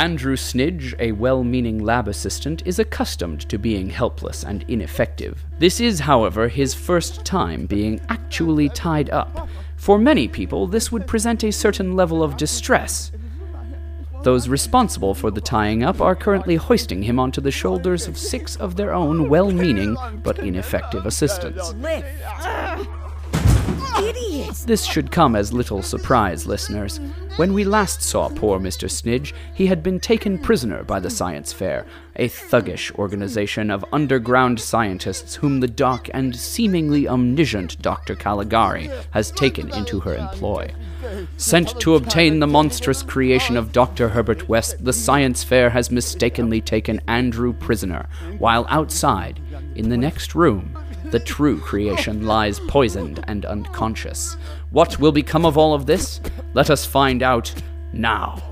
Andrew Snidge, a well meaning lab assistant, is accustomed to being helpless and ineffective. This is, however, his first time being actually tied up. For many people, this would present a certain level of distress. Those responsible for the tying up are currently hoisting him onto the shoulders of six of their own well meaning but ineffective assistants. This should come as little surprise, listeners. When we last saw poor Mr. Snidge, he had been taken prisoner by the Science Faire, a thuggish organization of underground scientists whom the dark and seemingly omniscient Dr. Caligari has taken into her employ. Sent to obtain the monstrous creation of Dr. Herbert West, the Science Faire has mistakenly taken Andrew prisoner, while outside, in the next room, the true creation lies poisoned and unconscious. What will become of all of this? Let us find out now.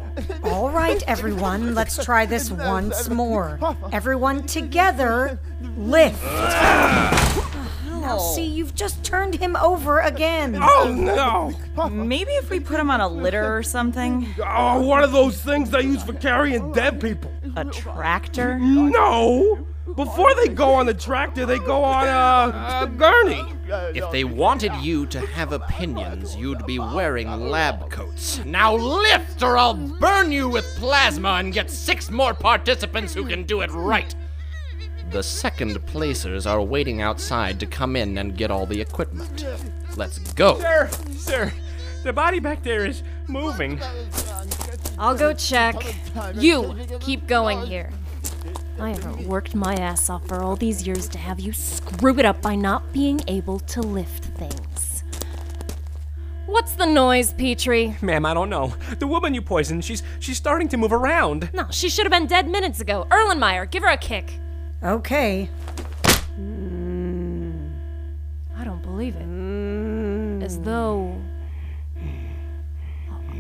All right, everyone, let's try this once more. Everyone together, lift. Now, see, you've just turned him over again. Oh no! Maybe if we put him on a litter or something? Oh, one of those things they use for carrying dead people. A tractor? No! Before they go on the tractor, they go on a, a gurney. If they wanted you to have opinions, you'd be wearing lab coats. Now lift, or I'll burn you with plasma and get six more participants who can do it right. The second placers are waiting outside to come in and get all the equipment. Let's go. Sir, sir, the body back there is moving. I'll go check. You keep going here. I haven't worked my ass off for all these years to have you screw it up by not being able to lift things. What's the noise, Petri? Ma'am, I don't know. The woman you poisoned, she's she's starting to move around. No, she should have been dead minutes ago. Erlenmeyer, give her a kick. Okay. Mm. I don't believe it. As though.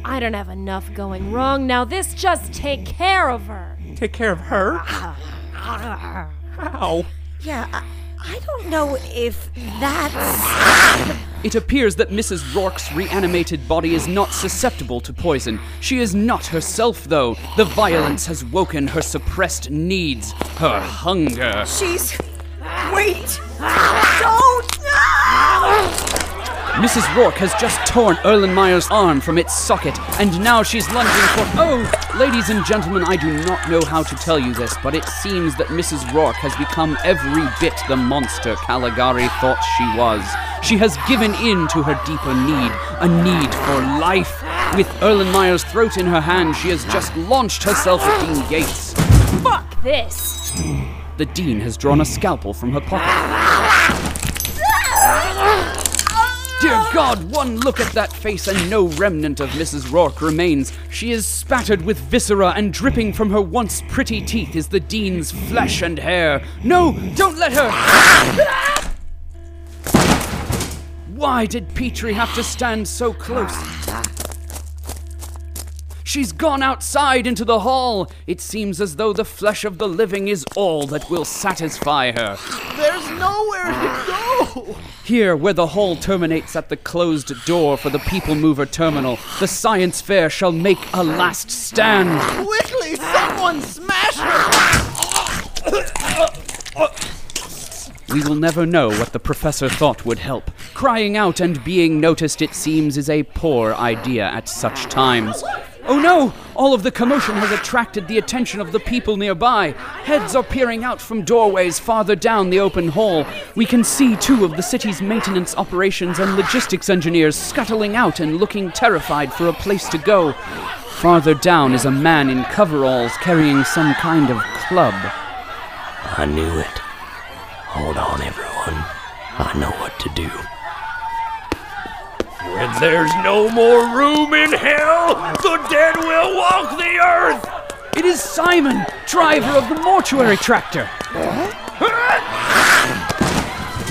I don't have enough going wrong now. This just take care of her. Take care of her. How? Yeah, I, I don't know if that's. It appears that Mrs. Rourke's reanimated body is not susceptible to poison. She is not herself, though. The violence has woken her suppressed needs, her hunger. She's. Wait! Don't! Mrs. Rourke has just torn Erlenmeyer's arm from its socket, and now she's lunging for. Oh! Ladies and gentlemen, I do not know how to tell you this, but it seems that Mrs. Rourke has become every bit the monster Caligari thought she was. She has given in to her deeper need, a need for life. With Erlenmeyer's throat in her hand, she has just launched herself at Dean Gates. Fuck this. The Dean has drawn a scalpel from her pocket. God, one look at that face and no remnant of Mrs. Rourke remains. She is spattered with viscera and dripping from her once pretty teeth is the Dean's flesh and hair. No, don't let her! Why did Petri have to stand so close? She's gone outside into the hall. It seems as though the flesh of the living is all that will satisfy her. There's nowhere to go! Here, where the hall terminates at the closed door for the People Mover terminal, the science faire shall make a last stand. Quickly, someone smash her! We will never know what the professor thought would help. Crying out and being noticed, it seems, is a poor idea at such times. Oh no! All of the commotion has attracted the attention of the people nearby. Heads are peering out from doorways farther down the open hall. We can see two of the city's maintenance operations and logistics engineers scuttling out and looking terrified for a place to go. Farther down is a man in coveralls carrying some kind of club. I knew it. Hold on, everyone. I know what to do. When there's no more room in hell, the dead will walk the earth. It is Simon, driver of the mortuary tractor.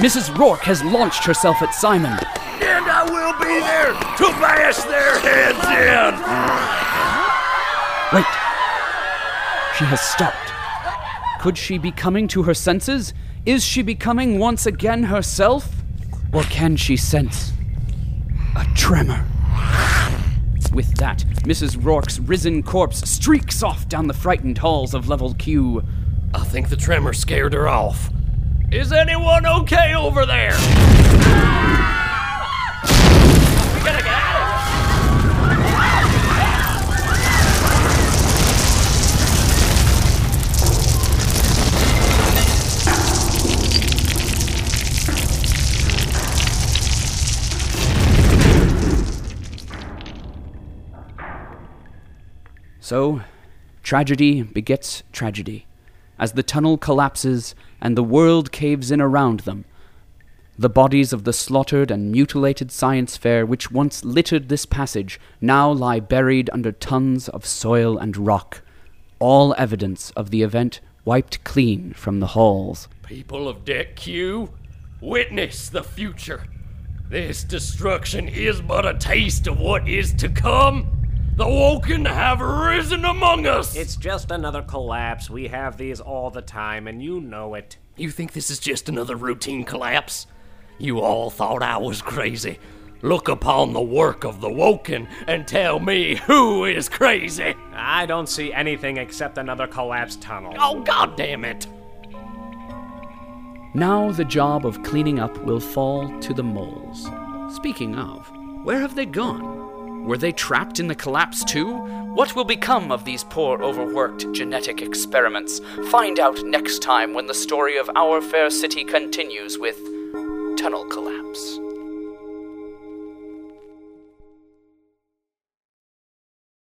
Mrs. Rourke has launched herself at Simon. And I will be there to bash their heads in. Wait. She has stopped. Could she be coming to her senses? Is she becoming once again herself? Or can she sense a tremor? With that, Mrs. Rourke's risen corpse streaks off down the frightened halls of Level Q. I think the tremor scared her off. Is anyone okay over there? Ah! So, tragedy begets tragedy. As the tunnel collapses and the world caves in around them, the bodies of the slaughtered and mutilated science faire which once littered this passage now lie buried under tons of soil and rock, all evidence of the event wiped clean from the halls. People of Deck Q, witness the future. This destruction is but a taste of what is to come. The Woken have risen among us. It's just another collapse. We have these all the time, and you know it. You think this is just another routine collapse? You all thought I was crazy. Look upon the work of the Woken and tell me who is crazy. I don't see anything except another collapsed tunnel. Oh, god damn it. Now the job of cleaning up will fall to the moles. Speaking of, where have they gone? Were they trapped in the collapse too? What will become of these poor overworked genetic experiments? Find out next time when the story of our fair city continues with Tunnel Collapse.